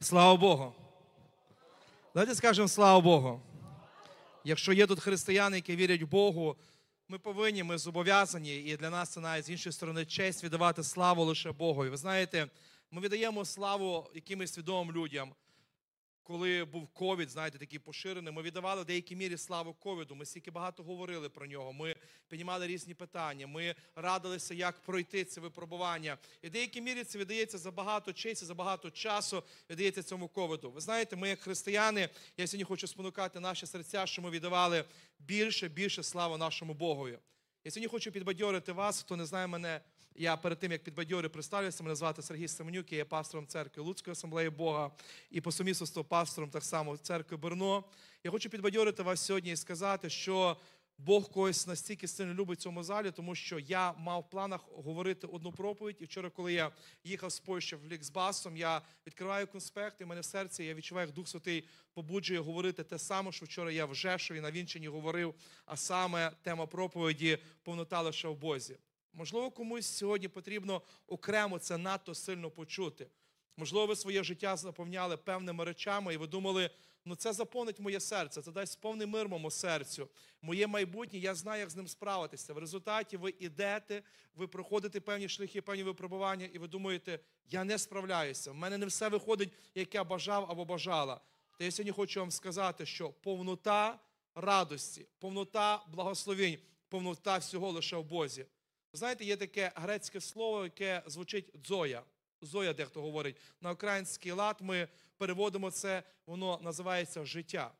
Слава Богу. Давайте скажемо слава Богу. Якщо є тут християни, які вірять в Богу, ми повинні, ми зобов'язані, і для нас це навіть з іншої сторони честь віддавати славу лише Богу. І ви знаєте, ми віддаємо славу якимось свідомим людям. Коли був ковід, знаєте, такий поширений, ми віддавали в деякій мірі славу ковіду. Ми стільки багато говорили про нього. Ми піднімали різні питання. Ми радилися, як пройти це випробування. І в деякій мірі це віддається за багато часу, за багато часу віддається цьому ковіду. Ви знаєте, ми як християни, я сьогодні хочу спонукати наші серця, що ми віддавали більше, більше слави нашому Богові. Я сьогодні хочу підбадьорити вас, хто не знає мене. Я перед тим, як підбадьорю, представлюся, мене звати Сергій Семенюк, я є пастором церкви Луцької асамблеї Бога і по сумісництву пастором так само церкви Берно. Я хочу підбадьорити вас сьогодні і сказати, що Бог когось настільки сильно любить в цьому залі, тому що я мав в планах говорити одну проповідь. І вчора, коли я їхав з Польщі в Ліксбасом, я відкриваю конспект, і в мене в серці я відчуваю, як Дух Святий побуджує говорити те саме, що вчора я в Жешові на Вінчині говорив, а саме тема проповіді повнота лише в Бозі. Можливо, комусь сьогодні потрібно окремо це надто сильно почути. Можливо, ви своє життя заповняли певними речами, і ви думали, ну це заповнить моє серце, це дасть повний мир моєму серцю. Моє майбутнє, я знаю, як з ним справитися. В результаті ви йдете, ви проходите певні шляхи, певні випробування, і ви думаєте, я не справляюся. В мене не все виходить, як я бажав або бажала. Та я сьогодні хочу вам сказати, що повнота радості, повнота благословень, повнота всього лише в Бозі. Знаєте, є таке грецьке слово, яке звучить дзоя. Зоя, дехто говорить. На український лад ми переводимо це, воно називається життя.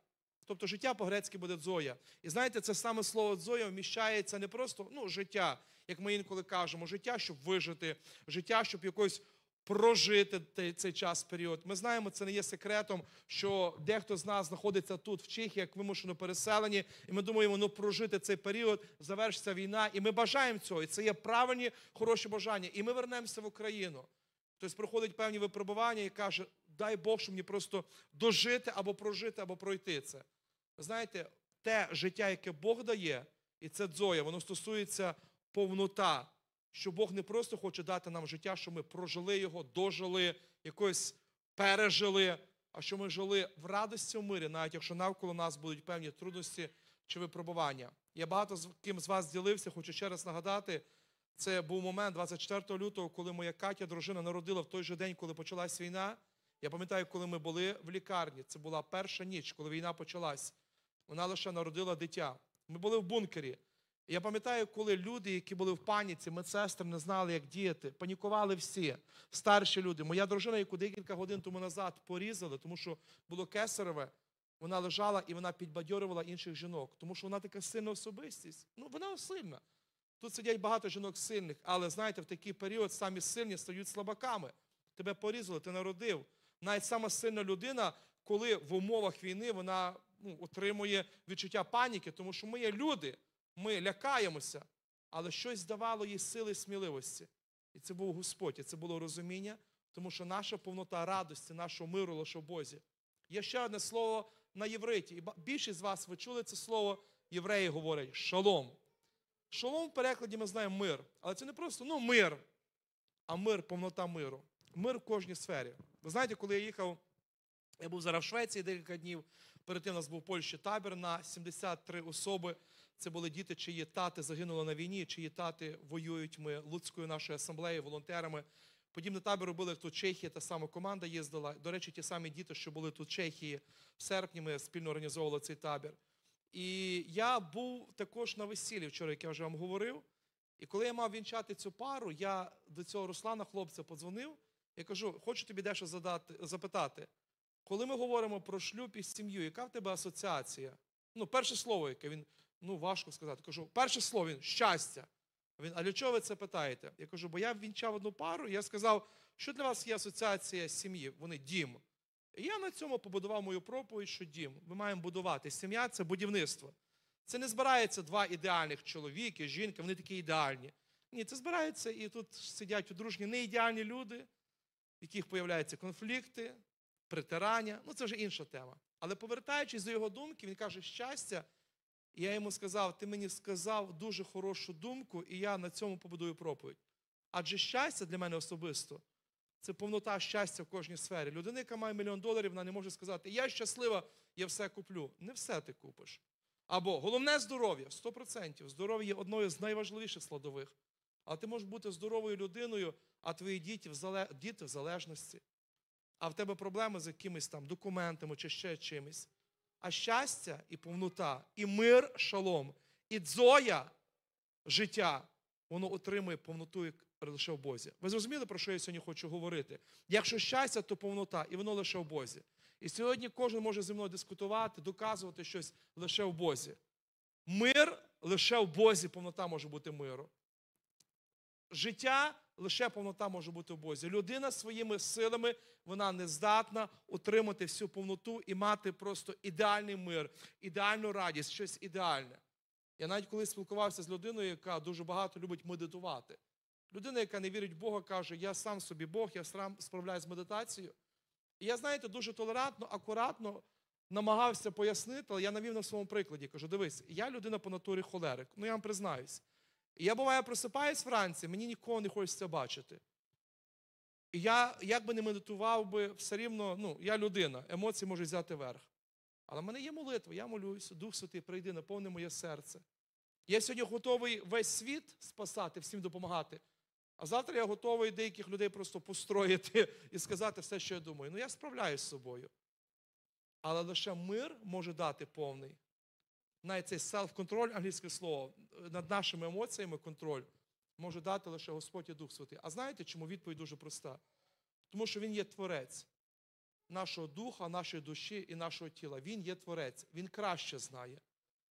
Тобто життя по-грецьки буде дзоя. І знаєте, це саме слово дзоя вміщається не просто ну, життя, як ми інколи кажемо, життя, щоб вижити, життя, щоб якось прожити цей час період. Ми знаємо, це не є секретом, що дехто з нас знаходиться тут, в Чехії, як вимушено переселені, і ми думаємо, ну прожити цей період, завершиться війна, і ми бажаємо цього. І це є правильні, хороші бажання. І ми вернемося в Україну. Тобто проходить певні випробування і каже, дай Бог, щоб мені просто дожити або прожити, або пройти це. Знаєте, те життя, яке Бог дає, і це дзоя, воно стосується повнота, що Бог не просто хоче дати нам життя, що ми прожили його, дожили, якось пережили, а що ми жили в радості в мирі, навіть якщо навколо нас будуть певні трудності чи випробування. Я багато з ким з вас ділився, хочу ще раз нагадати. Це був момент 24 лютого, коли моя Катя, дружина, народила в той же день, коли почалась війна. Я пам'ятаю, коли ми були в лікарні. Це була перша ніч, коли війна почалась. Вона лише народила дитя. Ми були в бункері. Я пам'ятаю, коли люди, які були в паніці, медсестри не знали, як діяти, панікували всі, старші люди. Моя дружина, яку декілька годин тому назад порізали, тому що було кесареве, вона лежала і вона підбадьорювала інших жінок, тому що вона така сильна особистість. Ну, вона сильна. Тут сидять багато жінок сильних, але знаєте, в такий період самі сильні стають слабаками. Тебе порізали, ти народив. Навіть сама сильна людина, коли в умовах війни вона ну, отримує відчуття паніки, тому що ми є люди, ми лякаємося, але щось давало їй сили і сміливості. І це був Господь, і це було розуміння, тому що наша повнота радості, нашого миру лише в Бозі. Є ще одне слово на євриті. І більшість з вас ви чули це слово, євреї говорять шалом. Шалом в перекладі ми знаємо мир. Але це не просто ну, мир, а мир, повнота миру. Мир в кожній сфері. Ви знаєте, коли я їхав, я був зараз в Швеції декілька днів. Перед тим у нас був в Польщі табір на 73 особи. Це були діти, чиї тати загинули на війні, чиї тати воюють. Ми Луцькою нашою асамблеєю, волонтерами. Подібний табір робили тут Чехія, та сама команда їздила. До речі, ті самі діти, що були тут в Чехії в серпні, ми спільно організовували цей табір. І я був також на весіллі вчора, як я вже вам говорив. І коли я мав вінчати цю пару, я до цього Руслана, хлопця, подзвонив. Я кажу, хочу тобі дещо задати, запитати. Коли ми говоримо про шлюб і сім'ю, яка в тебе асоціація? Ну, перше слово, яке він, ну, важко сказати. Кажу, перше слово він щастя. Він, а для чого ви це питаєте? Я кажу, бо я вінчав одну пару, і я сказав, що для вас є асоціація сім'ї? Вони дім. І я на цьому побудував мою проповідь, що дім. Ми маємо будувати. Сім'я це будівництво. Це не збирається два ідеальних чоловіки, жінки, вони такі ідеальні. Ні, це збирається і тут сидять одружні неідеальні люди, в яких появляються конфлікти, притирання. Ну, це вже інша тема. Але повертаючись до його думки, він каже, щастя. Я йому сказав: ти мені сказав дуже хорошу думку, і я на цьому побудую проповідь. Адже щастя для мене особисто це повнота щастя в кожній сфері. Людина, яка має мільйон доларів, вона не може сказати, я щаслива, я все куплю. Не все ти купиш. Або головне здоров'я 100%. Здоров'я є одною з найважливіших складових. Але ти можеш бути здоровою людиною, а твої діти в залежності. А в тебе проблеми з якимись там документами чи ще чимось. А щастя і повнота, і мир, шалом, і дзоя життя, воно отримує повноту лише в Бозі. Ви зрозуміли, про що я сьогодні хочу говорити? Якщо щастя, то повнота, і воно лише в Бозі. І сьогодні кожен може зі мною дискутувати, доказувати щось лише в Бозі. Мир лише в Бозі, повнота може бути миру. Життя лише повнота може бути в Бозі. Людина своїми силами вона не здатна отримати всю повноту і мати просто ідеальний мир, ідеальну радість, щось ідеальне. Я навіть коли спілкувався з людиною, яка дуже багато любить медитувати. Людина, яка не вірить в Бога, каже: Я сам собі Бог, я сам справляюсь з медитацією. І я, знаєте, дуже толерантно, акуратно намагався пояснити, але я навів на своєму прикладі. Кажу: дивись, я людина по натурі холерик. Ну я вам признаюсь. І я буває просипаюсь вранці, мені нікого не хочеться бачити. І я, як би не медитував би, все рівно, ну, я людина, емоції можуть взяти верх. Але в мене є молитва, я молюся, Дух Святий, прийди, наповни моє серце. Я сьогодні готовий весь світ спасати, всім допомагати. А завтра я готовий деяких людей просто построїти і сказати все, що я думаю. Ну я справляюсь з собою. Але лише мир може дати повний. Навіть цей self-контроль, англійське слово, над нашими емоціями контроль може дати лише Господь і Дух Святий. А знаєте, чому відповідь дуже проста? Тому що Він є творець нашого духа, нашої душі і нашого тіла. Він є творець, він краще знає.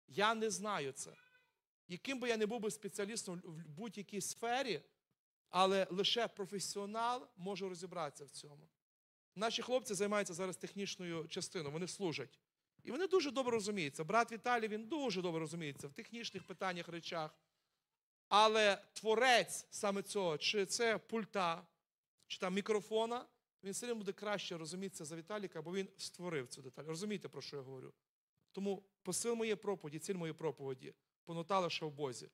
Я не знаю це. Яким би я не був би спеціалістом в будь-якій сфері, але лише професіонал може розібратися в цьому. Наші хлопці займаються зараз технічною частиною, вони служать. І вони дуже добре розуміються. Брат Віталій він дуже добре розуміється в технічних питаннях, речах. Але творець саме цього, чи це пульта, чи там мікрофона, він все рівно буде краще розумітися за Віталіка, бо він створив цю деталь. Розумієте, про що я говорю? Тому посил моєї проповіді, ціль моєї проповіді, понота лише в Бозі.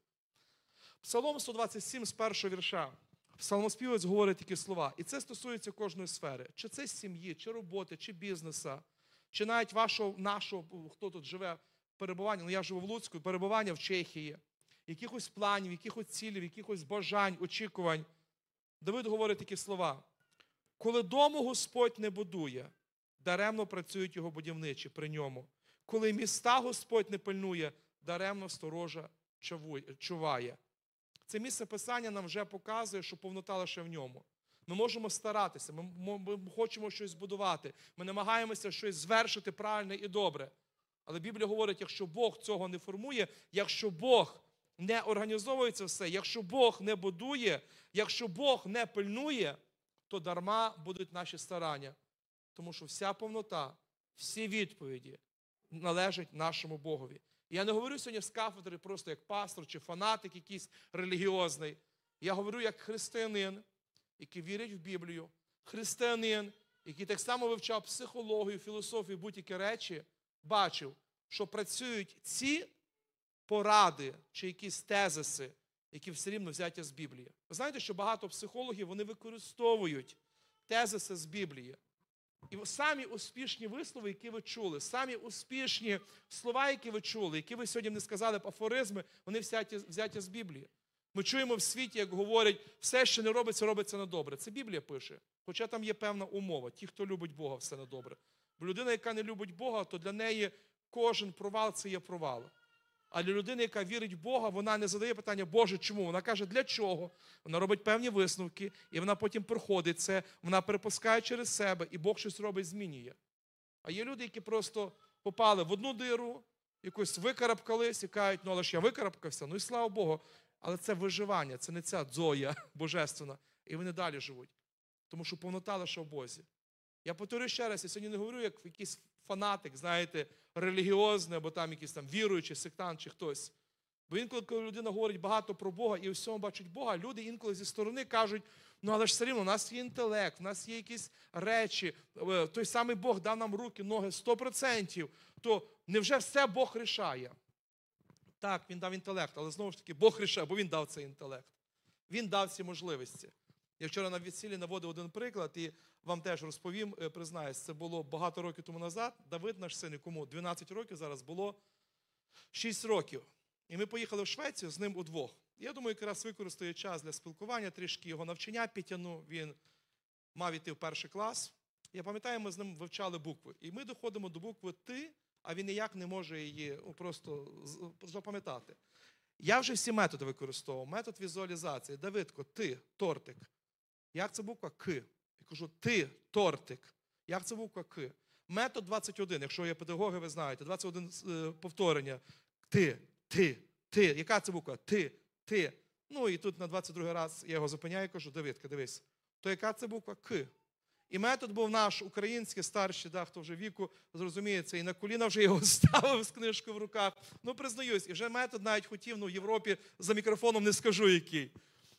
Псалом 127 з першого вірша. Псалмоспівець говорить такі слова. І це стосується кожної сфери. Чи це сім'ї, чи роботи, чи бізнеса, чи навіть вашого, нашого, хто тут живе, перебування, ну я живу в Луцьку, перебування в Чехії, якихось планів, якихось цілів, якихось бажань, очікувань. Давид говорить такі слова. Коли дому Господь не будує, даремно працюють його будівничі при ньому. Коли міста Господь не пильнує, даремно сторожа чуває. Це місце писання нам вже показує, що повнота лише в ньому. Ми можемо старатися, ми, ми хочемо щось будувати, ми намагаємося щось звершити правильне і добре. Але Біблія говорить, якщо Бог цього не формує, якщо Бог не організовує це все, якщо Бог не будує, якщо Бог не пильнує, то дарма будуть наші старання. Тому що вся повнота, всі відповіді належать нашому Богові. Я не говорю сьогодні з кафедри просто як пастор чи фанатик якийсь релігіозний. Я говорю як християнин, який вірить в Біблію, християнин, який так само вивчав психологію, філософію, будь-які речі, бачив, що працюють ці поради чи якісь тезиси, які все рівно взяті з Біблії. Ви знаєте, що багато психологів вони використовують тезиси з Біблії. І самі успішні вислови, які ви чули, самі успішні слова, які ви чули, які ви сьогодні не сказали афоризми, вони взяті, взяті з Біблії. Ми чуємо в світі, як говорять, все, що не робиться, робиться на добре. Це Біблія пише. Хоча там є певна умова. Ті, хто любить Бога, все на добре. Бо людина, яка не любить Бога, то для неї кожен провал це є провал. А для людини, яка вірить в Бога, вона не задає питання, Боже, чому? Вона каже, для чого? Вона робить певні висновки, і вона потім проходить це, вона перепускає через себе, і Бог щось робить, змінює. А є люди, які просто попали в одну диру, якось викарабкались і кажуть, ну але ж я викарабкався, ну і слава Богу. Але це виживання, це не ця дзоя божественна. І вони далі живуть. Тому що повнота лише в Бозі. Я повторюю ще раз, я сьогодні не говорю, як якийсь фанатик, знаєте, релігіозний, або там якийсь там віруючий, сектант чи хтось. Бо інколи, коли людина говорить багато про Бога і у всьому бачить Бога, люди інколи зі сторони кажуть, ну але ж все рівно, у нас є інтелект, у нас є якісь речі, е, той самий Бог дав нам руки, ноги 100%, то невже все Бог рішає? Так, він дав інтелект, але знову ж таки, Бог рішає, бо він дав цей інтелект. Він дав ці можливості. Я вчора на весіллі наводив один приклад і вам теж розповім, е, признаюсь, це було багато років тому назад. Давид, наш син, якому 12 років зараз було 6 років. І ми поїхали в Швецію з ним удвох. Я думаю, якраз використаю час для спілкування, трішки його навчання підтягну. Він мав іти в перший клас. Я пам'ятаю, ми з ним вивчали букви. І ми доходимо до букви Ти, а він ніяк не може її ну, просто запам'ятати. Я вже всі методи використовував. Метод візуалізації. Давидко, ти, тортик. Як це буква К? Я кажу, ти, тортик. Як це буква К? Метод 21, якщо є педагоги, ви знаєте, 21 е, повторення. Ти, ти, ти. Яка це буква? Ти, ти. Ну і тут на 22 раз я його зупиняю і кажу, Давидка, дивись. То яка це буква К? І метод був наш український, старший, да, хто вже віку зрозуміє це, і на коліна вже його ставив з книжкою в руках. Ну, признаюсь, і вже метод навіть хотів, ну, в Європі за мікрофоном не скажу який.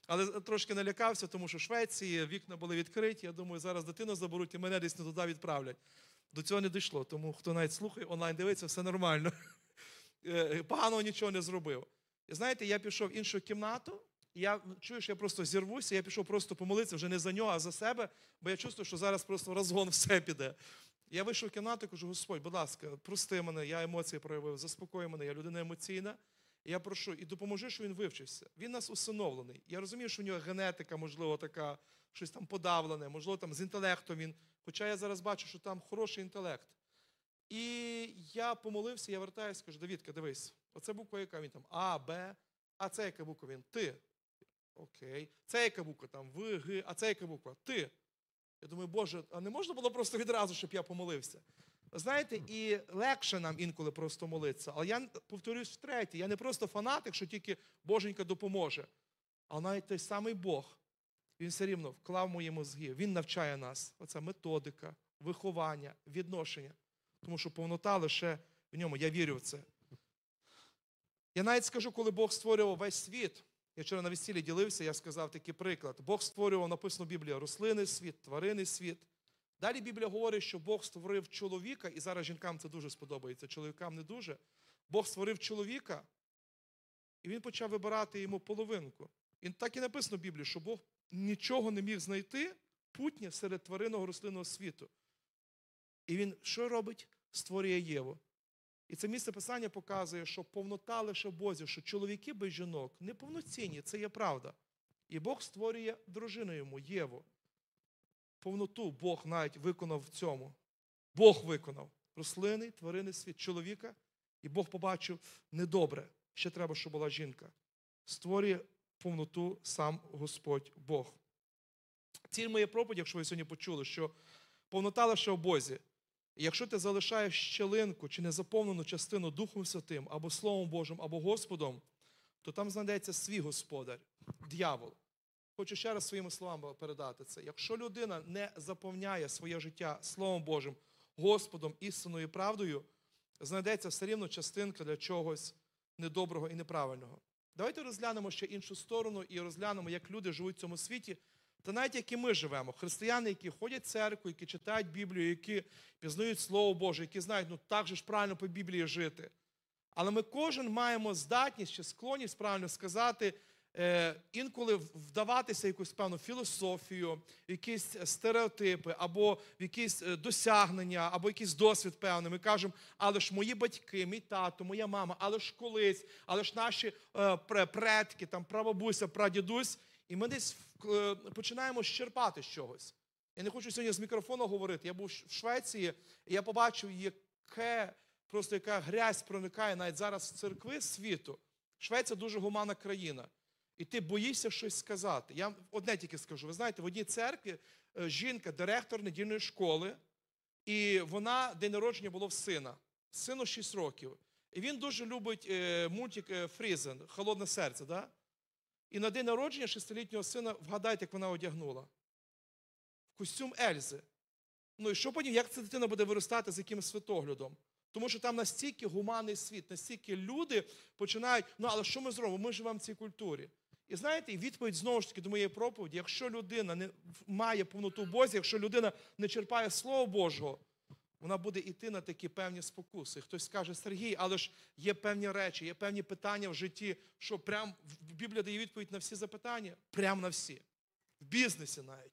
Але трошки налякався, тому що в Швеції вікна були відкриті. Я думаю, зараз дитину заберуть і мене десь не туди відправлять. До цього не дійшло, тому хто навіть слухає, онлайн дивиться, все нормально. Е, Поганого нічого не зробив. І знаєте, я пішов в іншу кімнату, і я чую, що я просто зірвуся, я пішов просто помолитися вже не за нього, а за себе, бо я чувствую, що зараз просто розгон все піде. Я вийшов в кімнату і кажу, Господь, будь ласка, прости мене, я емоції проявив, заспокой мене, я людина емоційна. І я прошу, і допоможи, що він вивчився. Він нас усиновлений. Я розумію, що в нього генетика, можливо, така, щось там подавлене, можливо, там з інтелектом він. Хоча я зараз бачу, що там хороший інтелект. І я помолився, я вертаюся, кажу, Давідка, дивись, оце буква, яка він там А, Б, а це яка буква він? Ти. Окей. Це яка буква там В, Г, а це яка буква? Ти. Я думаю, Боже, а не можна було просто відразу, щоб я помолився? Знаєте, і легше нам інколи просто молитися. Але я повторюсь втретє, я не просто фанатик, що тільки Боженька допоможе. А навіть той самий Бог, він все рівно вклав мої мозги. Він навчає нас. Оця методика, виховання, відношення. Тому що повнота лише в ньому. Я вірю в це. Я навіть скажу, коли Бог створював весь світ. Я вчора на весіллі ділився, я сказав такий приклад. Бог створював, написано в Біблії, рослинний світ, тваринний світ. Далі Біблія говорить, що Бог створив чоловіка, і зараз жінкам це дуже сподобається, чоловікам не дуже. Бог створив чоловіка, і він почав вибирати йому половинку. І так і написано в Біблії, що Бог нічого не міг знайти путнє серед тваринного рослинного світу. І він що робить? Створює Єву. І це місце писання показує, що повнота лише в Бозі, що чоловіки без жінок неповноцінні, це є правда. І Бог створює дружину йому, Єву. Повноту Бог навіть виконав в цьому. Бог виконав рослини, тварини, світ чоловіка, і Бог побачив недобре. Ще треба, щоб була жінка. Створює повноту сам Господь Бог. Ціль моєї проповіді, якщо ви сьогодні почули, що повнота лише в Бозі. І якщо ти залишаєш щелинку чи незаповнену частину Духом Святим, або Словом Божим, або Господом, то там знайдеться свій господар, дьявол. Хочу ще раз своїми словами передати це. Якщо людина не заповняє своє життя Словом Божим, Господом, істинною і правдою, знайдеться все рівно частинка для чогось недоброго і неправильного. Давайте розглянемо ще іншу сторону і розглянемо, як люди живуть в цьому світі, та навіть як ми живемо. Християни, які ходять в церкву, які читають Біблію, які пізнають Слово Боже, які знають, ну так же ж правильно по Біблії жити. Але ми кожен маємо здатність чи склонність правильно сказати, е, інколи вдаватися в якусь певну філософію, в якісь стереотипи, або в якісь е, досягнення, або якийсь досвід певний. Ми кажемо, але ж мої батьки, мій тато, моя мама, але ж колись, але ж наші е, предки, там прабабуся, прадідусь, і ми десь е, починаємо щерпати з чогось. Я не хочу сьогодні з мікрофону говорити. Я був в Швеції, і я побачив, яке просто яка грязь проникає навіть зараз в церкви світу. Швеція дуже гуманна країна. І ти боїшся щось сказати. Я одне тільки скажу. Ви знаєте, в одній церкві е, жінка, директор недільної школи, і вона день народження було в сина. Сину 6 років. І він дуже любить е, мультик Фрізен, Холодне серце. Да? І на день народження шестилітнього сина, вгадайте, як вона одягнула. В костюм Ельзи. Ну і що потім, як ця дитина буде виростати з яким світоглядом? Тому що там настільки гуманний світ, настільки люди починають, ну але що ми зробимо? Ми живемо в цій культурі. І знаєте, відповідь знову ж таки до моєї проповіді, якщо людина не має повноту Бозі, якщо людина не черпає Слово Божого, вона буде йти на такі певні спокуси. Хтось скаже, Сергій, але ж є певні речі, є певні питання в житті, що прям Біблія дає відповідь на всі запитання, прям на всі. в бізнесі навіть,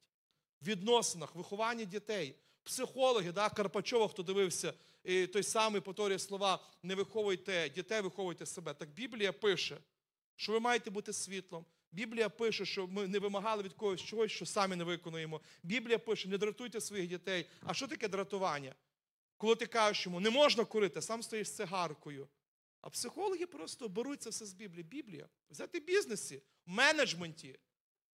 в відносинах, вихованні дітей. Психологи, да, Карпачова, хто дивився, і той самий повторює слова: не виховуйте дітей, виховуйте себе. Так Біблія пише, що ви маєте бути світлом. Біблія пише, що ми не вимагали від когось чогось, що самі не виконуємо. Біблія пише, не дратуйте своїх дітей. А що таке дратування? Коли ти кажеш йому, не можна курити, сам стоїш з цигаркою. А психологи просто беруть це все з Біблії. Біблія. Взяти в бізнесі, в менеджменті.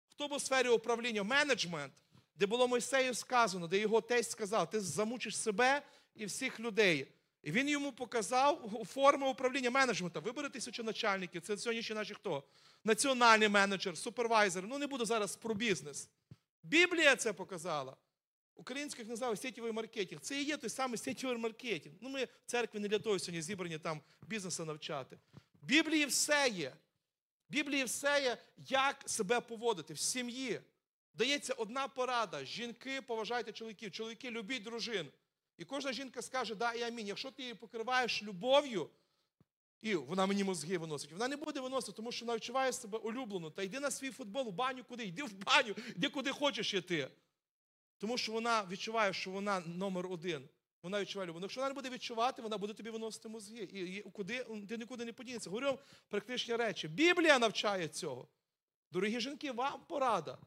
Хто був у сфері управління? Менеджмент, де було Мойсею сказано, де його тесть сказав, ти замучиш себе і всіх людей. І він йому показав форми управління менеджменту. Вибери тисячу начальників. Це сьогоднішні наші хто? Національний менеджер, супервайзер. Ну не буду зараз про бізнес. Біблія це показала. Українських називають сетєвий маркетинг. Це і є той самий сетєвий маркетинг. Ну, ми в церкві не для того сьогодні зібрані там бізнесу навчати. В Біблії все є. В Біблії все є, як себе поводити в сім'ї. Дається одна порада: жінки поважайте чоловіків, чоловіки любіть дружин. І кожна жінка скаже, да і амінь. Якщо ти її покриваєш любов'ю, і вона мені мозги виносить, вона не буде виносити, тому що вона відчуває себе улюблено. Та йди на свій футбол, в баню куди, йди в баню, йди куди хочеш йти. Тому що вона відчуває, що вона номер один. Вона відчуває любов. Якщо вона не буде відчувати, вона буде тобі виносити мозги. І, і куди, ти нікуди не подінеться. Говорю практичні речі. Біблія навчає цього. Дорогі жінки, вам порада.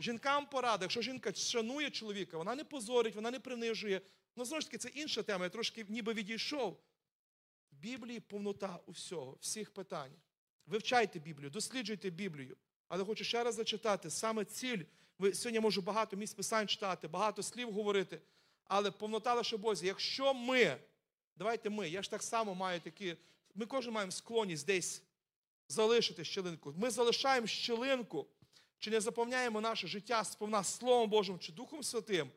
Жінкам порада. Якщо жінка шанує чоловіка, вона не позорить, вона не принижує. Ну, знову ж таки, це інша тема. Я трошки ніби відійшов. В Біблії повнота усього, всіх питань. Вивчайте Біблію, досліджуйте Біблію. Але хочу ще раз зачитати саме ціль. Ви сьогодні можу багато місць писань читати, багато слів говорити, але повнота лише Бозі. Якщо ми, давайте ми, я ж так само маю такі, ми кожен маємо склонність десь залишити щелинку. Ми залишаємо щелинку, чи не заповняємо наше життя сповна Словом Божим чи Духом Святим,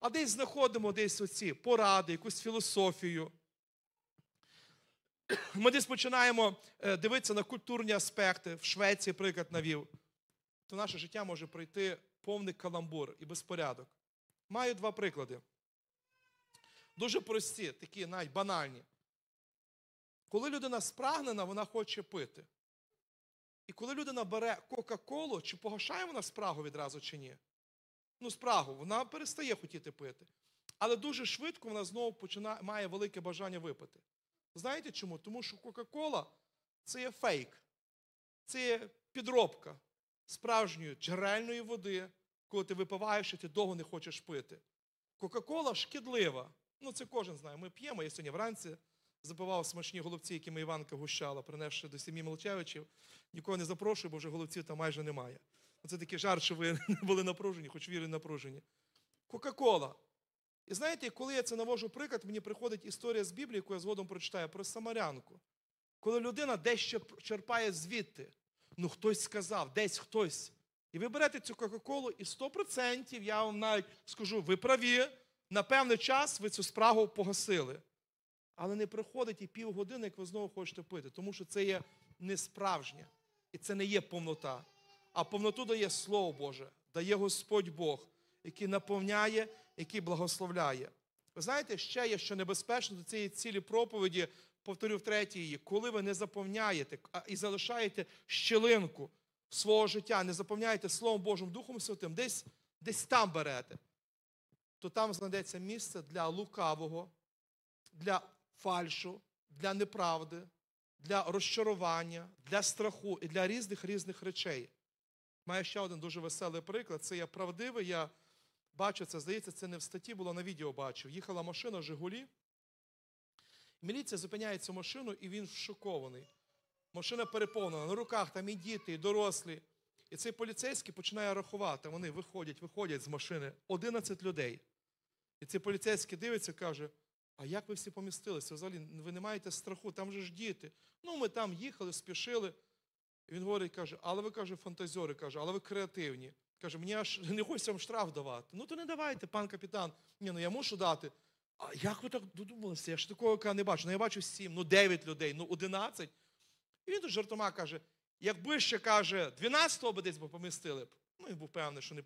а десь знаходимо десь оці поради, якусь філософію. Ми десь починаємо е, дивитися на культурні аспекти, в Швеції, приклад навів, то наше життя може пройти повний каламбур і безпорядок. Маю два приклади. Дуже прості, такі навіть банальні. Коли людина спрагнена, вона хоче пити. І коли людина бере Кока-Колу, чи погашає вона спрагу відразу чи ні? Ну, спрагу, вона перестає хотіти пити. Але дуже швидко вона знову починає, має велике бажання випити. Знаєте чому? Тому що Кока-Кола це є фейк, це є підробка справжньої джерельної води, коли ти випиваєш і ти довго не хочеш пити. Кока-Кола шкідлива. Ну, це кожен знає. Ми п'ємо. Я сьогодні вранці запивав смачні голубці, якими Іванка гущала, принесши до сім'ї Молчевичів. Нікого не запрошую, бо вже голубців там майже немає. Це такий жарт, що ви були напружені, хоч віри напружені. Кока-Кола. І знаєте, коли я це навожу приклад, мені приходить історія з Біблії, яку я згодом прочитаю, про Самарянку. Коли людина десь черпає звідти, ну хтось сказав, десь хтось. І ви берете цю Кока-Колу, і 100% я вам навіть скажу, ви праві, на певний час ви цю спрагу погасили. Але не приходить і півгодини, як ви знову хочете пити, тому що це є не справжнє. І це не є повнота. А повноту дає Слово Боже, дає Господь Бог, який наповняє, який благословляє. Ви знаєте, ще є що небезпечно до цієї цілі проповіді, повторю втретє її, коли ви не заповняєте і залишаєте щелинку свого життя, не заповняєте Словом Божим Духом Святим, десь, десь там берете, то там знайдеться місце для лукавого, для фальшу, для неправди, для розчарування, для страху і для різних різних речей. Маю ще один дуже веселий приклад. Це я правдивий. Я бачу це, здається, це не в статті було на відео бачив. Їхала машина Жигулі. Міліція зупиняє цю машину, і він шокований. Машина переповнена, на руках там і діти, і дорослі. І цей поліцейський починає рахувати. Вони виходять, виходять з машини 11 людей. І цей поліцейський дивиться і каже: А як ви всі помістилися? Взагалі, ви не маєте страху, там же ж діти. Ну, ми там їхали, спішили. І він говорить, каже, але ви каже, фантазьори, каже, але ви креативні. Каже, мені аж не хочеться вам штраф давати. Ну, то не давайте, пан капітан. Ні, ну я мушу дати. А як ви так додумалися? Я ж такого не бачу. Ну я бачу сім, ну дев'ять людей, ну одинадцять. І він тут жартома каже: якби ще каже, 12-го би десь помістили б, ну і був певний, що не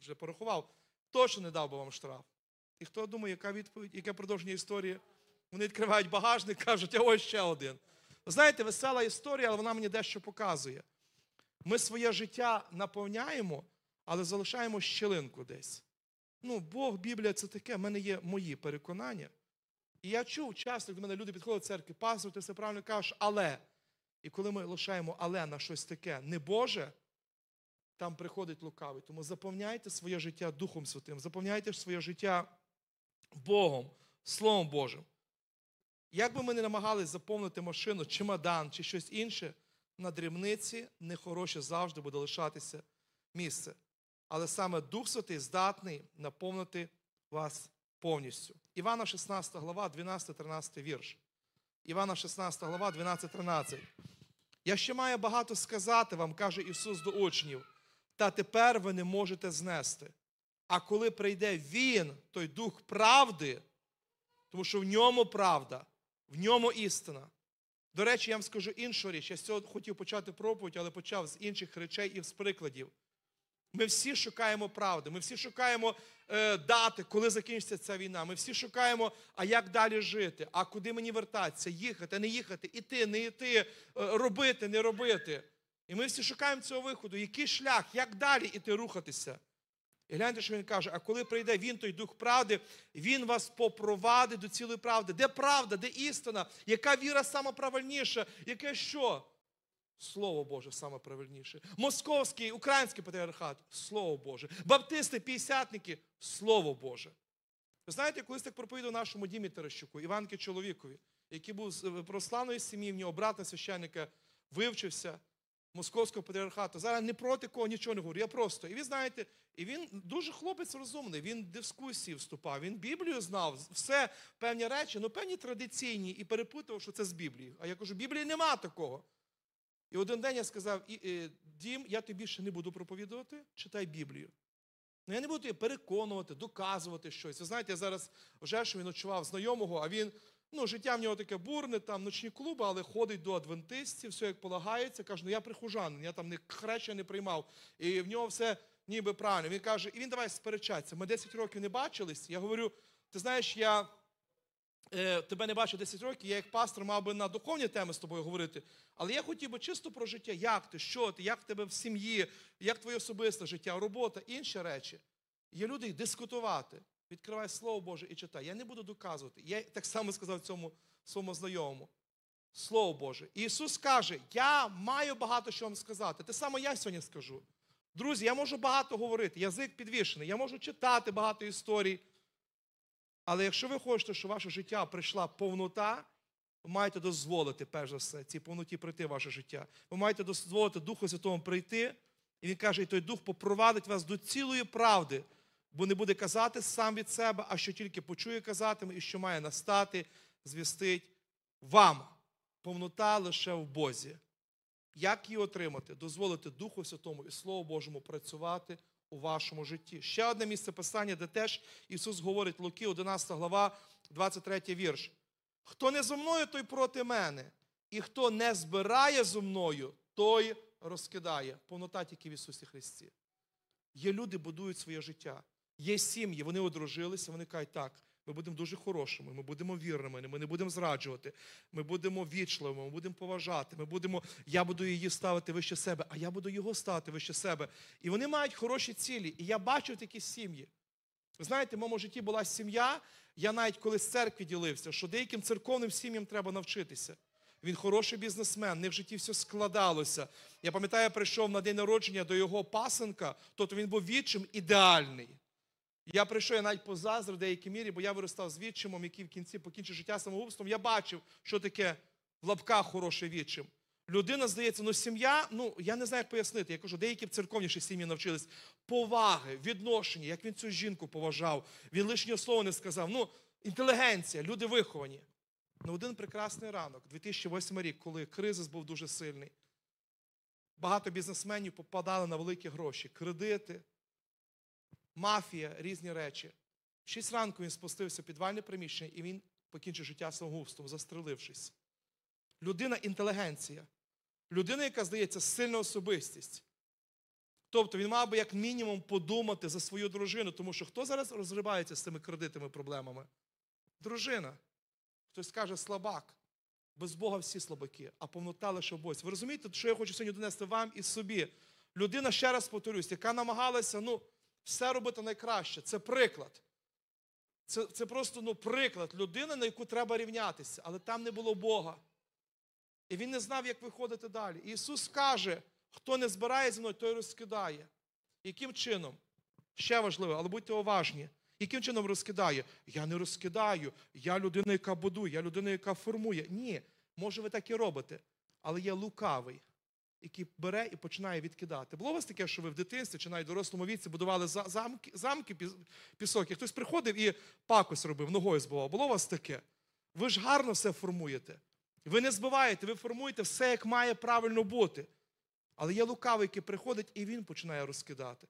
вже порахував, точно не дав би вам штраф. І хто думає, яка відповідь, яке продовження історії? Вони відкривають багажник, кажуть, а ось ще один. Знаєте, весела історія, але вона мені дещо показує. Ми своє життя наповняємо, але залишаємо щелинку десь. Ну, Бог, Біблія це таке, в мене є мої переконання. І я чув часто, до мене люди підходять в церкві, пастор, ти все правильно кажеш, але. І коли ми лишаємо але на щось таке не Боже, там приходить лукавий. Тому заповняйте своє життя Духом Святим, заповняйте своє життя Богом, Словом Божим. Як би ми не намагались заповнити машину, чемодан чи щось інше, на дрібниці нехороше завжди буде лишатися місце. Але саме Дух Святий здатний наповнити вас повністю. Івана 16 глава, 12-13 вірш. Івана 16 глава, 12-13. Я ще маю багато сказати вам, каже Ісус до учнів, та тепер ви не можете знести. А коли прийде Він, той Дух правди, тому що в ньому правда, в ньому істина. До речі, я вам скажу іншу річ. Я сьогодні хотів почати проповідь, але почав з інших речей і з прикладів. Ми всі шукаємо правди, ми всі шукаємо е, дати, коли закінчиться ця війна. Ми всі шукаємо, а як далі жити, а куди мені вертатися, їхати, не їхати, іти, не йти, е, робити, не робити. І ми всі шукаємо цього виходу. Який шлях, як далі іти рухатися? І гляньте, що він каже: а коли прийде він, той дух правди, він вас попровадить до цілої правди. Де правда, де істина? Яка віра сама правильніша? Яке що? Слово Боже саме правильніше. Московський, український патріархат Слово Боже. Баптисти, п'ятдесятники Слово Боже. Ви знаєте, колись так проповідав нашому Дімі Терещуку, Іванки чоловікові, який був з е, православної сім'ї, в нього брат на священника вивчився московського патріархату. Зараз не проти кого нічого не говорю. Я просто. І ви знаєте, і він дуже хлопець розумний, він в дискусії вступав, він Біблію знав, все певні речі, ну певні традиційні, і перепутував, що це з Біблії. А я кажу, Біблії нема такого. І один день я сказав: е, Дім, я тобі більше не буду проповідувати, читай Біблію. Ну, я не буду тебе переконувати, доказувати щось. Ви знаєте, я зараз в Жешові ночував знайомого, а він, ну, життя в нього таке бурне, там ночні клуби, але ходить до адвентистів, все як полагається. Каже, ну я прихожанин, я там не хрещення не приймав. І в нього все ніби правильно. Він каже, і він давай сперечатися. Ми 10 років не бачились. Я говорю, ти знаєш, я тебе не бачу 10 років, я як пастор мав би на духовні теми з тобою говорити. Але я хотів би чисто про життя, як ти, що ти, як в тебе в сім'ї, як твоє особисте життя, робота, інші речі. Є люди дискутувати. Відкривай Слово Боже і читай. Я не буду доказувати. Я так само сказав цьому своєму знайомому. Слово Боже. Ісус каже: Я маю багато що вам сказати. Те саме я сьогодні скажу. Друзі, я можу багато говорити, язик підвішений, я можу читати багато історій. Але якщо ви хочете, щоб ваше життя прийшла повнота, ви маєте дозволити, перш за все, цій повноті прийти в ваше життя. Ви маєте дозволити Духу Святому прийти, і він каже, і той Дух попровадить вас до цілої правди, бо не буде казати сам від себе, а що тільки почує казатиме, і що має настати, звістить вам. Повнота лише в Бозі. Як її отримати? Дозволити Духу Святому і Слову Божому працювати у вашому житті. Ще одне місце писання, де теж Ісус говорить Луки, 11 глава, 23 вірш. Хто не зо мною, той проти мене. І хто не збирає зо мною, той розкидає. Повнота тільки в Ісусі Христі. Є люди, будують своє життя. Є сім'ї, вони одружилися, вони кажуть, так, ми будемо дуже хорошими, ми будемо вірними, ми не будемо зраджувати, ми будемо вічливими, ми будемо поважати, ми будемо, я буду її ставити вище себе, а я буду його ставити вище себе. І вони мають хороші цілі. І я бачу такі сім'ї. Ви знаєте, в моєму житті була сім'я, я навіть коли з церкви ділився, що деяким церковним сім'ям треба навчитися. Він хороший бізнесмен, не в житті все складалося. Я пам'ятаю, я прийшов на день народження до його пасенка, тобто він був відчим ідеальний. Я прийшов, я навіть позаздрив в деякій мірі, бо я виростав з відчимом, який в кінці покінчив життя самогубством. Я бачив, що таке в лапках хороший відчим. Людина, здається, ну сім'я, ну я не знаю, як пояснити. Я кажу, деякі церковніші сім'ї навчились поваги, відношення, як він цю жінку поважав. Він лишнього слова не сказав. Ну, інтелігенція, люди виховані. На один прекрасний ранок, 2008 рік, коли кризис був дуже сильний, багато бізнесменів попадали на великі гроші, кредити, мафія, різні речі. В 6 ранку він спустився в підвальне приміщення і він покінчив життя самогубством, застрелившись. Людина інтелігенція. Людина, яка здається, сильна особистість. Тобто він мав би як мінімум подумати за свою дружину, тому що хто зараз розривається з цими кредитами проблемами? Дружина. Хтось скаже слабак. Без Бога всі слабаки, а повнота лише в Ви розумієте, що я хочу сьогодні донести вам і собі, Людина, ще раз повторюсь, яка намагалася ну, все робити найкраще. Це приклад. Це, це просто ну, приклад людини, на яку треба рівнятися, але там не було Бога. І він не знав, як виходити далі. І Ісус каже, хто не збирає зі мною, той розкидає. Яким чином? Ще важливо, але будьте уважні. Яким чином розкидає? Я не розкидаю. Я людина, яка будує, я людина, яка формує. Ні, може, ви так і робите. Але є лукавий, який бере і починає відкидати. Було у вас таке, що ви в дитинстві чи навіть в дорослому віці будували замки, замки пісок, і хтось приходив і пакось робив, ногою збивав. Було у вас таке? Ви ж гарно все формуєте. Ви не збиваєте, ви формуєте все, як має правильно бути. Але є лукавий, який приходить, і він починає розкидати.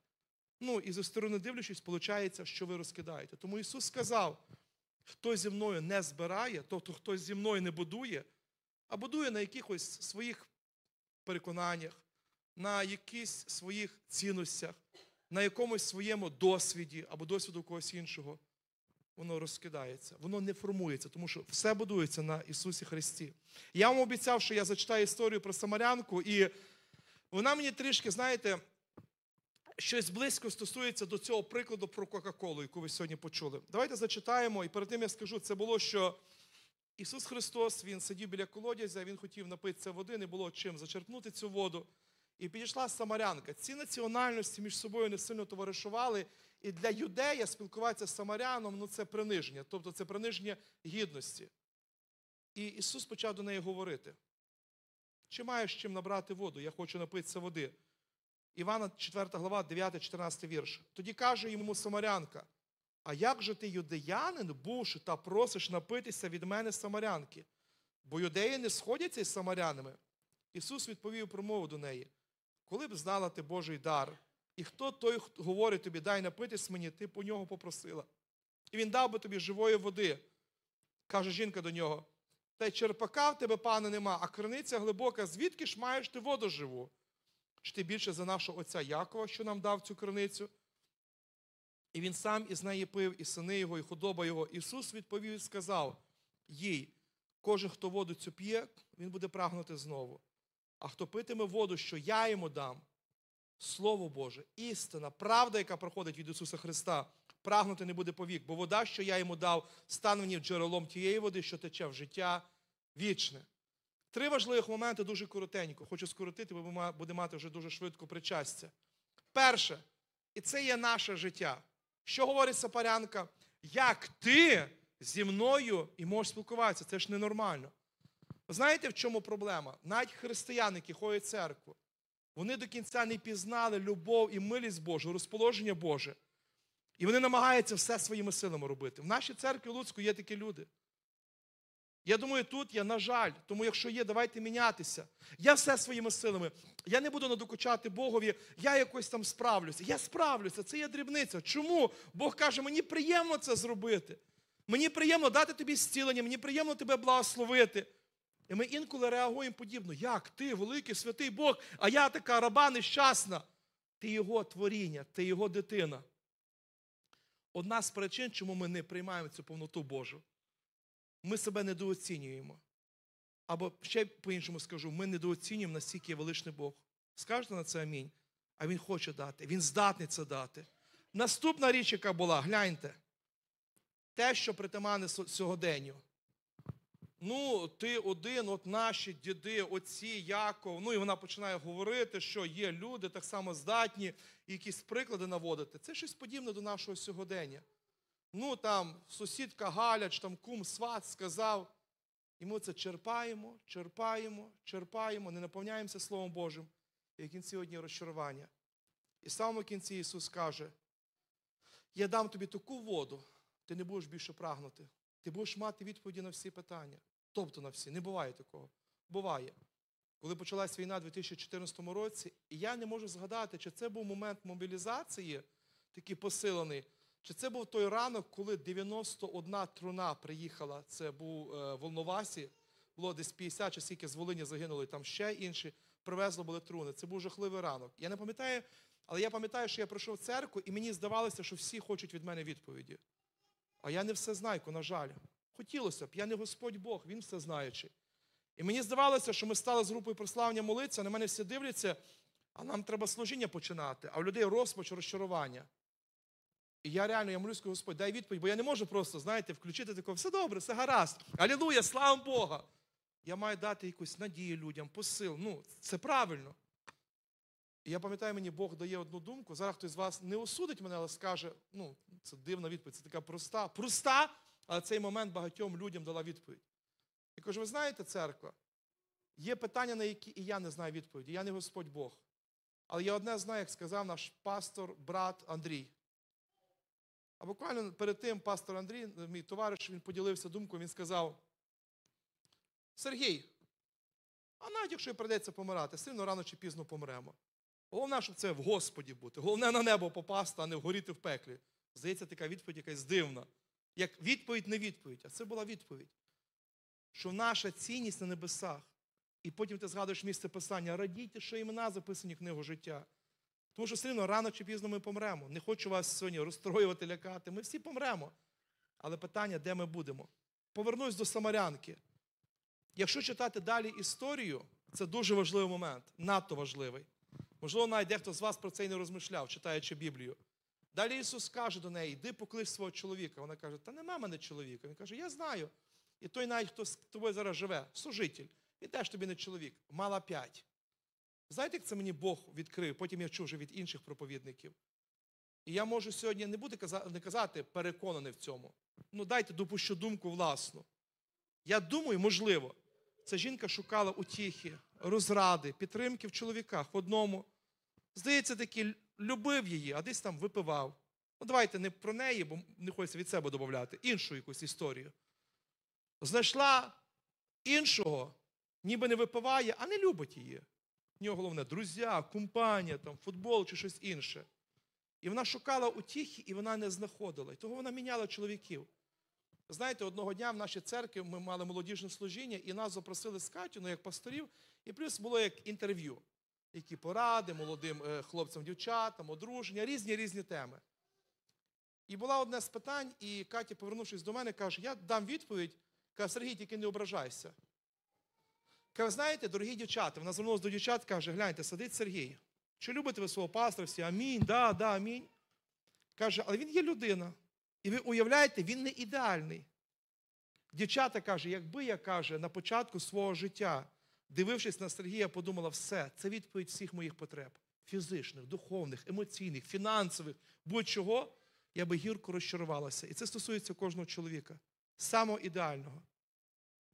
Ну, і зі сторони дивлячись, виходить, що ви розкидаєте. Тому Ісус сказав: хто зі мною не збирає, тобто хто зі мною не будує, а будує на якихось своїх переконаннях, на якихось своїх цінностях, на якомусь своєму досвіді або досвіду когось іншого, воно розкидається, воно не формується, тому що все будується на Ісусі Христі. Я вам обіцяв, що я зачитаю історію про Самарянку, і вона мені трішки, знаєте, щось близько стосується до цього прикладу про Кока-Колу, яку ви сьогодні почули. Давайте зачитаємо, і перед тим я скажу, це було, що Ісус Христос, Він сидів біля колодязя, Він хотів напитися води, не було чим зачерпнути цю воду. І підійшла самарянка. Ці національності між собою не сильно товаришували. І для юдея спілкуватися з самаряном ну це приниження, тобто це приниження гідності. І Ісус почав до неї говорити: чи маєш чим набрати воду? Я хочу напитися води. Івана 4 глава, 9-14 вірш. Тоді каже йому самарянка: А як же ти, юдеянин, бувши та просиш напитися від мене самарянки? Бо юдеї не сходяться із самарянами. Ісус відповів промову до неї: Коли б знала ти Божий дар, і хто той хто говорить тобі, дай напитись мені, ти по нього попросила. І він дав би тобі живої води. Каже жінка до нього: Та й черпака в тебе, пане, нема, а криниця глибока, звідки ж маєш ти воду живу? Чи ти більше за нашого отця Якова, що нам дав цю криницю? І він сам із неї пив, і сини його, і худоба його. Ісус відповів і сказав їй: кожен, хто воду цю п'є, він буде прагнути знову. А хто питиме воду, що я йому дам, Слово Боже, істина, правда, яка проходить від Ісуса Христа, прагнути не буде повік, бо вода, що я йому дав, стане мені джерелом тієї води, що тече в життя вічне. Три важливих моменти дуже коротенько. Хочу скоротити, бо ми будемо мати вже дуже швидко причастя. Перше, і це є наше життя. Що говорить Сапарянка? Як ти зі мною і можеш спілкуватися? Це ж ненормально. Знаєте, в чому проблема? Навіть християни, які ходять в церкву, вони до кінця не пізнали любов і милість Божу, розположення Боже. І вони намагаються все своїми силами робити. В нашій церкві Луцьку є такі люди. Я думаю, тут є, на жаль, тому якщо є, давайте мінятися. Я все своїми силами. Я не буду надокучати Богові, я якось там справлюся. Я справлюся, це є дрібниця. Чому? Бог каже, мені приємно це зробити. Мені приємно дати тобі зцілення, мені приємно тебе благословити. І ми інколи реагуємо подібно. Як ти, великий святий Бог, а я така раба нещасна. Ти його творіння, ти його дитина. Одна з причин, чому ми не приймаємо цю повноту Божу. Ми себе недооцінюємо. Або ще по-іншому скажу, ми недооцінюємо, наскільки є величний Бог. Скажете на це амінь. А Він хоче дати, Він здатний це дати. Наступна річ, яка була, гляньте, те, що притаманне со- сьогоденню. Ну, ти один, от наші діди, отці, Яков. Ну і вона починає говорити, що є люди так само здатні, і якісь приклади наводити. Це щось подібне до нашого сьогодення. Ну там сусідка Галя, чи там кум сват сказав. І ми це черпаємо, черпаємо, черпаємо, не наповняємося Словом Божим. І в кінці одні розчарування. І в самому кінці Ісус каже: Я дам тобі таку воду, ти не будеш більше прагнути. Ти будеш мати відповіді на всі питання. Тобто на всі. Не буває такого. Буває. Коли почалась війна у 2014 році, і я не можу згадати, чи це був момент мобілізації, такий посилений, чи це був той ранок, коли 91 труна приїхала, це був е, в Волновасі, було десь 50 чи скільки з Волині загинули, там ще інші, привезли були труни. Це був жахливий ранок. Я не пам'ятаю, але я пам'ятаю, що я прийшов в церкву, і мені здавалося, що всі хочуть від мене відповіді. А я не все знайку, на жаль. Хотілося б, я не Господь Бог, Він все знаючий. І мені здавалося, що ми стали з групою прославлення молитися, на мене всі дивляться, А нам треба служіння починати, а у людей розпач, розчарування. І я реально я молюсь, Господь, дай відповідь, бо я не можу просто, знаєте, включити такого, все добре, все гаразд. Алілуя, слава Бога. Я маю дати якусь надію людям, посил. Ну, це правильно. І я пам'ятаю, мені Бог дає одну думку. Зараз хтось з вас не осудить мене, але скаже, ну, це дивна відповідь, це така проста. Проста, але цей момент багатьом людям дала відповідь. Я кажу, ви знаєте, церква, є питання, на які і я не знаю відповіді. Я не Господь Бог. Але я одне знаю, як сказав наш пастор, брат Андрій. А буквально перед тим пастор Андрій, мій товариш, він поділився думкою, він сказав: Сергій, а навіть якщо і прийдеться помирати, сильно рано чи пізно помремо. Головне, щоб це в Господі бути. Головне на небо попасти, а не вгоріти в пеклі. Здається, така відповідь якась дивна. Як відповідь не відповідь, а це була відповідь. Що наша цінність на небесах. І потім ти згадуєш місце писання, радійте, що імена записані в книгу життя. Тому що все одно рано чи пізно ми помремо. Не хочу вас сьогодні розстроювати, лякати. Ми всі помремо. Але питання, де ми будемо? Повернусь до Самарянки. Якщо читати далі історію, це дуже важливий момент, надто важливий. Можливо, навіть дехто з вас про це й не розмишляв, читаючи Біблію. Далі Ісус каже до неї: йди поклич свого чоловіка. Вона каже, та нема мене чоловіка. Він каже, я знаю. І той навіть, хто з тобою зараз живе, служитель, він теж тобі не чоловік, мала п'ять. Знаєте, як це мені Бог відкрив, потім я чув вже від інших проповідників. І я можу сьогодні не буду казати, не казати переконаний в цьому. Ну дайте допущу думку власну. Я думаю, можливо, ця жінка шукала утіхи, розради, підтримки в чоловіках в одному. Здається, таки любив її, а десь там випивав. Ну, давайте не про неї, бо не хочеться від себе додати, іншу якусь історію. Знайшла іншого, ніби не випиває, а не любить її. В нього головне друзі, компанія, там, футбол чи щось інше. І вона шукала утіхи, і вона не знаходила. І того вона міняла чоловіків. Знаєте, одного дня в нашій церкві ми мали молодіжне служіння, і нас запросили з Катю, ну, як пасторів, і плюс було як інтерв'ю, які поради молодим е, хлопцям, дівчатам, одруження, різні різні теми. І була одне з питань, і Катя, повернувшись до мене, каже: Я дам відповідь, каже, Сергій, тільки не ображайся. Каже, знаєте, дорогі дівчата, вона звернулася до дівчат, каже, гляньте, сидить Сергій. Чи любите ви свого пастора? Всі амінь, да, да, амінь. Каже, але він є людина. І ви уявляєте, він не ідеальний. Дівчата каже, якби я каже, на початку свого життя, дивившись на Сергія, подумала, все, це відповідь всіх моїх потреб: фізичних, духовних, емоційних, фінансових, будь-чого, я би гірко розчарувалася. І це стосується кожного чоловіка, самого ідеального.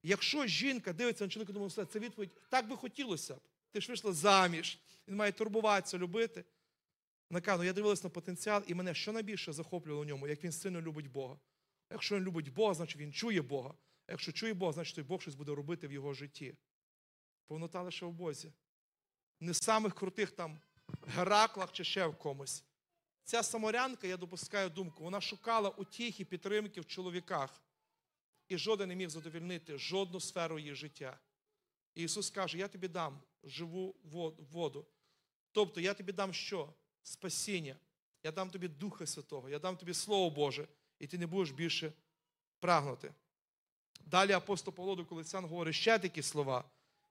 Якщо жінка дивиться на чоловіка, думає, все, це відповідь, так би хотілося б. Ти ж вийшла заміж, він має турбуватися, любити. Вона каже, ну я дивилась на потенціал, і мене що найбільше захоплювало в ньому, як він сильно любить Бога. Якщо він любить Бога, значить він чує Бога. А якщо чує Бога, значить той Бог щось буде робити в його житті. Повнота лише в Бозі. Не самих крутих там Гераклах чи ще в комусь. Ця самарянка, я допускаю думку, вона шукала утіхи, підтримки в чоловіках. І жоден не міг задовільнити жодну сферу її життя. І Ісус каже: Я тобі дам живу воду. Тобто я тобі дам що? Спасіння. Я дам тобі Духа Святого, я дам тобі Слово Боже, і ти не будеш більше прагнути. Далі апостол Павло до Колесян говорить ще такі слова,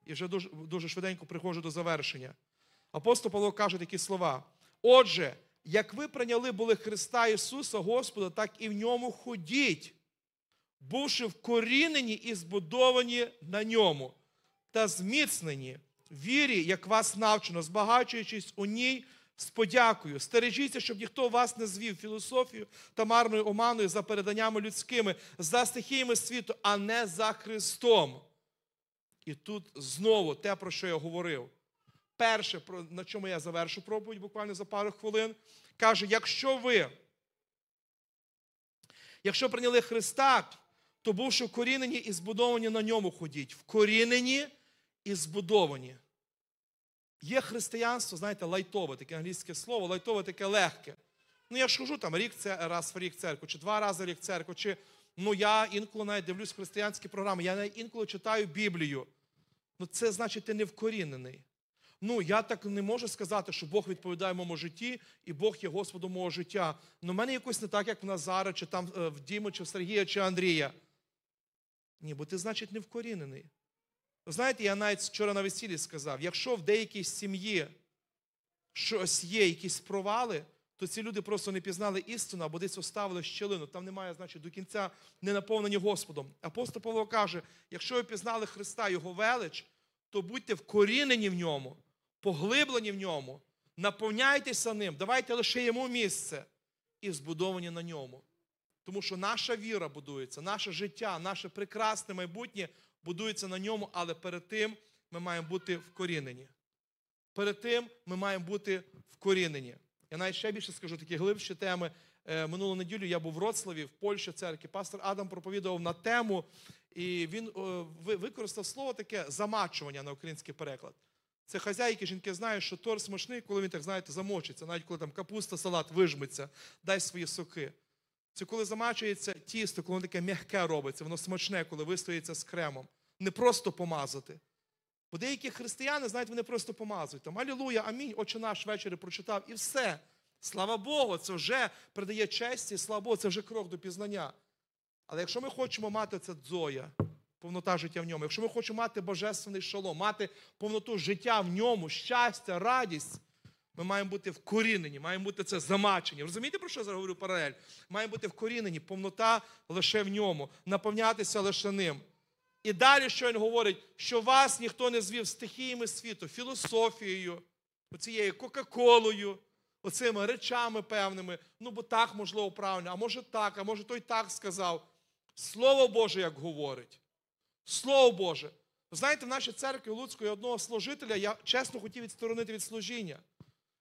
і вже дуже, дуже швиденько приходжу до завершення. Апостол Павло каже такі слова. Отже, як ви прийняли були Христа Ісуса Господа, так і в ньому ходіть, бувши вкорінені і збудовані на ньому, та зміцнені вірі, як вас навчено, збагачуючись у ній з подякою. Стережіться, щоб ніхто вас не звів філософію та марною оманою за переданнями людськими, за стихіями світу, а не за Христом. І тут знову те, про що я говорив. Перше, на чому я завершу проповідь буквально за пару хвилин, каже: якщо ви, якщо прийняли Христа, то бувши вкорінені і збудовані на ньому ходіть. Вкорінені і збудовані. Є християнство, знаєте, лайтове, таке англійське слово, лайтове таке легке. Ну, я ж хожу там рік це раз в рік церкву, чи два рази в рік церкву, чи ну я інколи навіть дивлюсь християнські програми, я навіть інколи читаю Біблію. Ну, це значить, ти не вкорінений. Ну, я так не можу сказати, що Бог відповідає моєму житті, і Бог є Господом мого життя. Ну, в мене якось не так, як в Назара, чи там е, в Діму, чи в Сергія, чи Андрія. Ні, бо ти, значить, не вкорінений. Знаєте, я навіть вчора на весіллі сказав, якщо в деякій сім'ї щось є, якісь провали, то ці люди просто не пізнали істину або десь оставили щелину. Там немає, значить, до кінця не наповнені Господом. Апостол Павло каже: якщо ви пізнали Христа, Його велич, то будьте вкорінені в ньому, поглиблені в ньому, наповняйтеся ним, давайте лише йому місце і збудовані на ньому. Тому що наша віра будується, наше життя, наше прекрасне майбутнє будується на ньому, але перед тим ми маємо бути вкорінені. Перед тим ми маємо бути вкорінені. Я навіть ще більше скажу такі глибші теми. Е, Минулу неділю я був в Вроцлаві, в Польщі, церкві. Пастор Адам проповідував на тему, і він використав слово таке замачування на український переклад. Це хазяйки, жінки знають, що торт смачний, коли він так, знаєте, замочиться, навіть коли там капуста, салат вижметься, дай свої соки. Це коли замачується тісто, коли воно таке м'яке робиться, воно смачне, коли вистоїться з кремом. Не просто помазати. Бо деякі християни, знаєте, вони просто помазують. Там Алілуя, амінь, Отче наш ввечері прочитав, і все. Слава Богу, це вже придає честі, слава Богу, це вже крок до пізнання. Але якщо ми хочемо мати це дзоя, повнота життя в ньому, якщо ми хочемо мати божественний шалом, мати повноту життя в ньому, щастя, радість, ми маємо бути вкорінені, маємо бути це замачені. Розумієте, про що я зараз говорю паралель? Маємо бути вкорінені, повнота лише в ньому, наповнятися лише ним. І далі, що він говорить, що вас ніхто не звів стихіями світу, філософією, оцією Кока-Колою, оцими речами певними. Ну, бо так, можливо, правильно, а може так, а може той так сказав. Слово Боже, як говорить. Слово Боже. Знаєте, в нашій церкві Луцької одного служителя я чесно хотів відсторонити від служіння.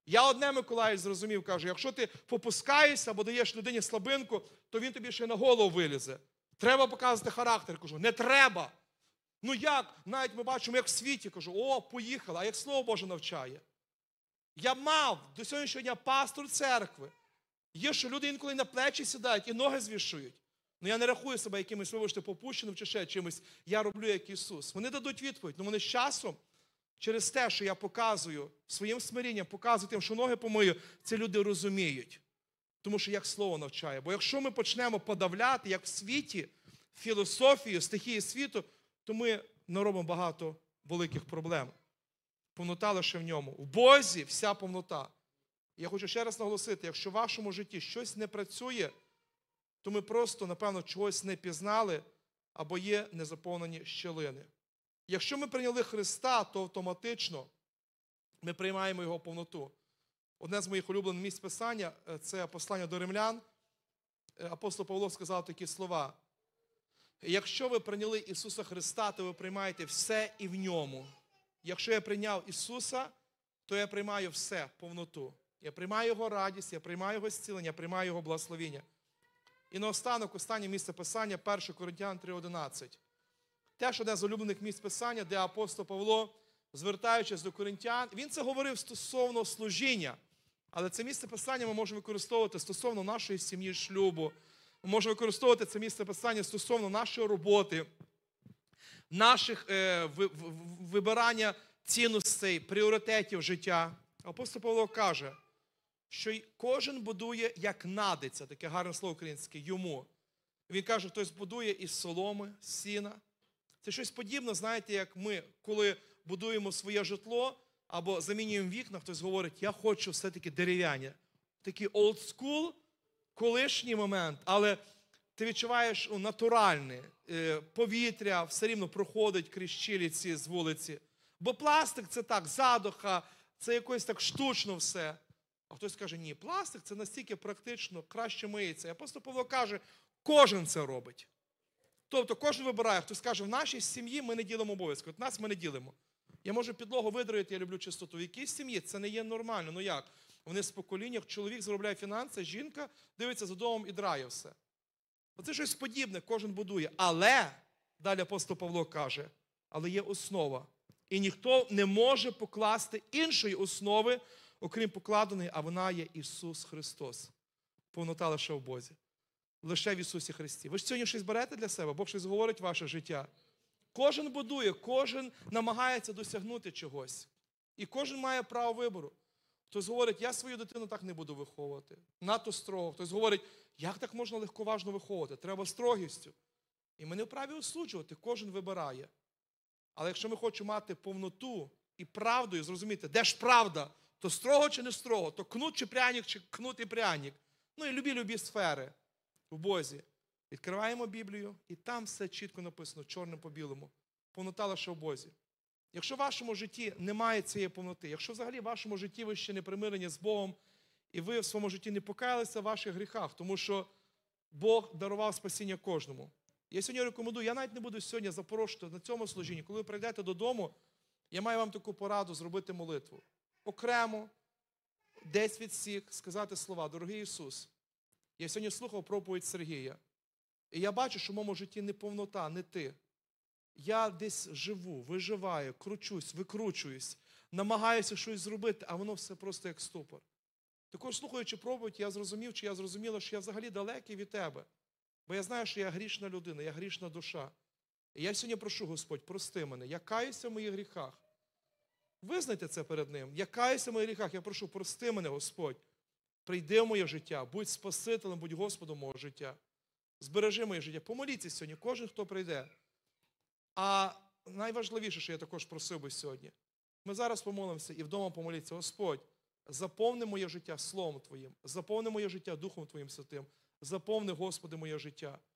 Я одне Миколаїв зрозумів, кажу, якщо ти попускаєшся або даєш людині слабинку, то він тобі ще на голову вилізе. Треба показувати характер. Кажу, не треба. Ну як? Навіть ми бачимо, як в світі кажу, о, поїхала, а як Слово Боже навчає. Я мав до сьогоднішнього дня пастор церкви. Є, що люди інколи на плечі сідають і ноги звішують. Ну я не рахую себе якимось, вибачте, попущеним чи ще чимось. Я роблю як Ісус. Вони дадуть відповідь, але вони з часом, через те, що я показую своїм смирінням, показую тим, що ноги помию, це люди розуміють. Тому що як слово навчає. Бо якщо ми почнемо подавляти, як в світі, філософію, стихії світу, то ми наробимо багато великих проблем. Повнота лише в ньому. В Бозі вся повнота. Я хочу ще раз наголосити: якщо в вашому житті щось не працює, то ми просто, напевно, чогось не пізнали або є незаповнені щелини. Якщо ми прийняли Христа, то автоматично ми приймаємо Його повноту. Одне з моїх улюблених місць писання е, це послання до римлян. Е, Апостол Павло сказав такі слова. Якщо ви прийняли Ісуса Христа, то ви приймаєте все і в ньому. Якщо я прийняв Ісуса, то я приймаю все, повноту. Я приймаю Його радість, я приймаю Його зцілення, я приймаю Його благословіння. І наостанок, останнє місце Писання, 1 Коринтян 3,11. Теж одне з улюблених місць Писання, де апостол Павло, звертаючись до коринтян, він це говорив стосовно служіння. Але це місце Писання ми можемо використовувати стосовно нашої сім'ї, шлюбу. Ми можемо використовувати це місце Писання стосовно нашої роботи, наших е, ви- ви- вибирання цінностей, пріоритетів життя. Апостол Павло каже, що кожен будує як надиться, таке гарне слово українське, йому. Він каже, хтось будує із соломи, сіна. Це щось подібне, знаєте, як ми, коли будуємо своє житло або замінюємо вікна, хтось говорить, я хочу все-таки дерев'яні. Такий school, колишній момент, але ти відчуваєш ну, натуральне повітря, все рівно проходить крізь щілі ці з вулиці. Бо пластик це так, задуха, це якось так штучно все. А хтось каже, ні, пластик це настільки практично, краще миється. І апостол Павло каже, кожен це робить. Тобто кожен вибирає, хтось каже, в нашій сім'ї ми не ділимо обов'язки. От нас ми не ділимо. Я можу підлогу видроїти, я люблю чистоту. В якійсь сім'ї це не є нормально. Ну як? Вони з покоління, чоловік заробляє фінанси, жінка дивиться за домом і драє все. Оце щось подібне, кожен будує. Але, далі апостол Павло каже, але є основа. І ніхто не може покласти іншої основи, окрім покладеної, а вона є Ісус Христос. Повнота лише в Бозі. Лише в Ісусі Христі. Ви ж сьогодні щось берете для себе, Бог щось говорить ваше життя. Кожен будує, кожен намагається досягнути чогось. І кожен має право вибору. Хтось говорить, я свою дитину так не буду виховувати. Надто строго. Хтось говорить, як так можна легковажно виховувати? Треба строгістю. І ми не вправі осуджувати, кожен вибирає. Але якщо ми хочемо мати повноту і правду, і зрозуміти, де ж правда? То строго чи не строго, то кнут чи пряник, чи кнут і пряник. Ну і любі-любі сфери в Бозі. Відкриваємо Біблію, і там все чітко написано, чорним по білому. Повнота лише в Бозі. Якщо в вашому житті немає цієї повноти, якщо взагалі в вашому житті ви ще не примирені з Богом, і ви в своєму житті не покаялися в ваших гріхах, тому що Бог дарував спасіння кожному. Я сьогодні рекомендую, я навіть не буду сьогодні запорошувати на цьому служінні. Коли ви прийдете додому, я маю вам таку пораду зробити молитву. Окремо, десь від всіх, сказати слова, дорогий Ісус. Я сьогодні слухав проповідь Сергія. І я бачу, що в моєму житті не повнота, не ти. Я десь живу, виживаю, кручусь, викручуюсь, намагаюся щось зробити, а воно все просто як ступор. Також, слухаючи проповідь, я зрозумів, чи я зрозуміла, що я взагалі далекий від тебе. Бо я знаю, що я грішна людина, я грішна душа. І я сьогодні прошу, Господь, прости мене, я каюся в моїх гріхах. Визнайте це перед Ним. Я каюся в моїх гріхах, я прошу, прости мене, Господь. Прийди в моє життя, будь Спасителем, будь Господом мого життя. Збережи моє життя. Помоліться сьогодні, кожен, хто прийде. А найважливіше, що я також просив би сьогодні, ми зараз помолимося і вдома помоліться, Господь, заповни моє життя Словом Твоїм, заповни моє життя Духом Твоїм Святим, заповни, Господи, моє життя.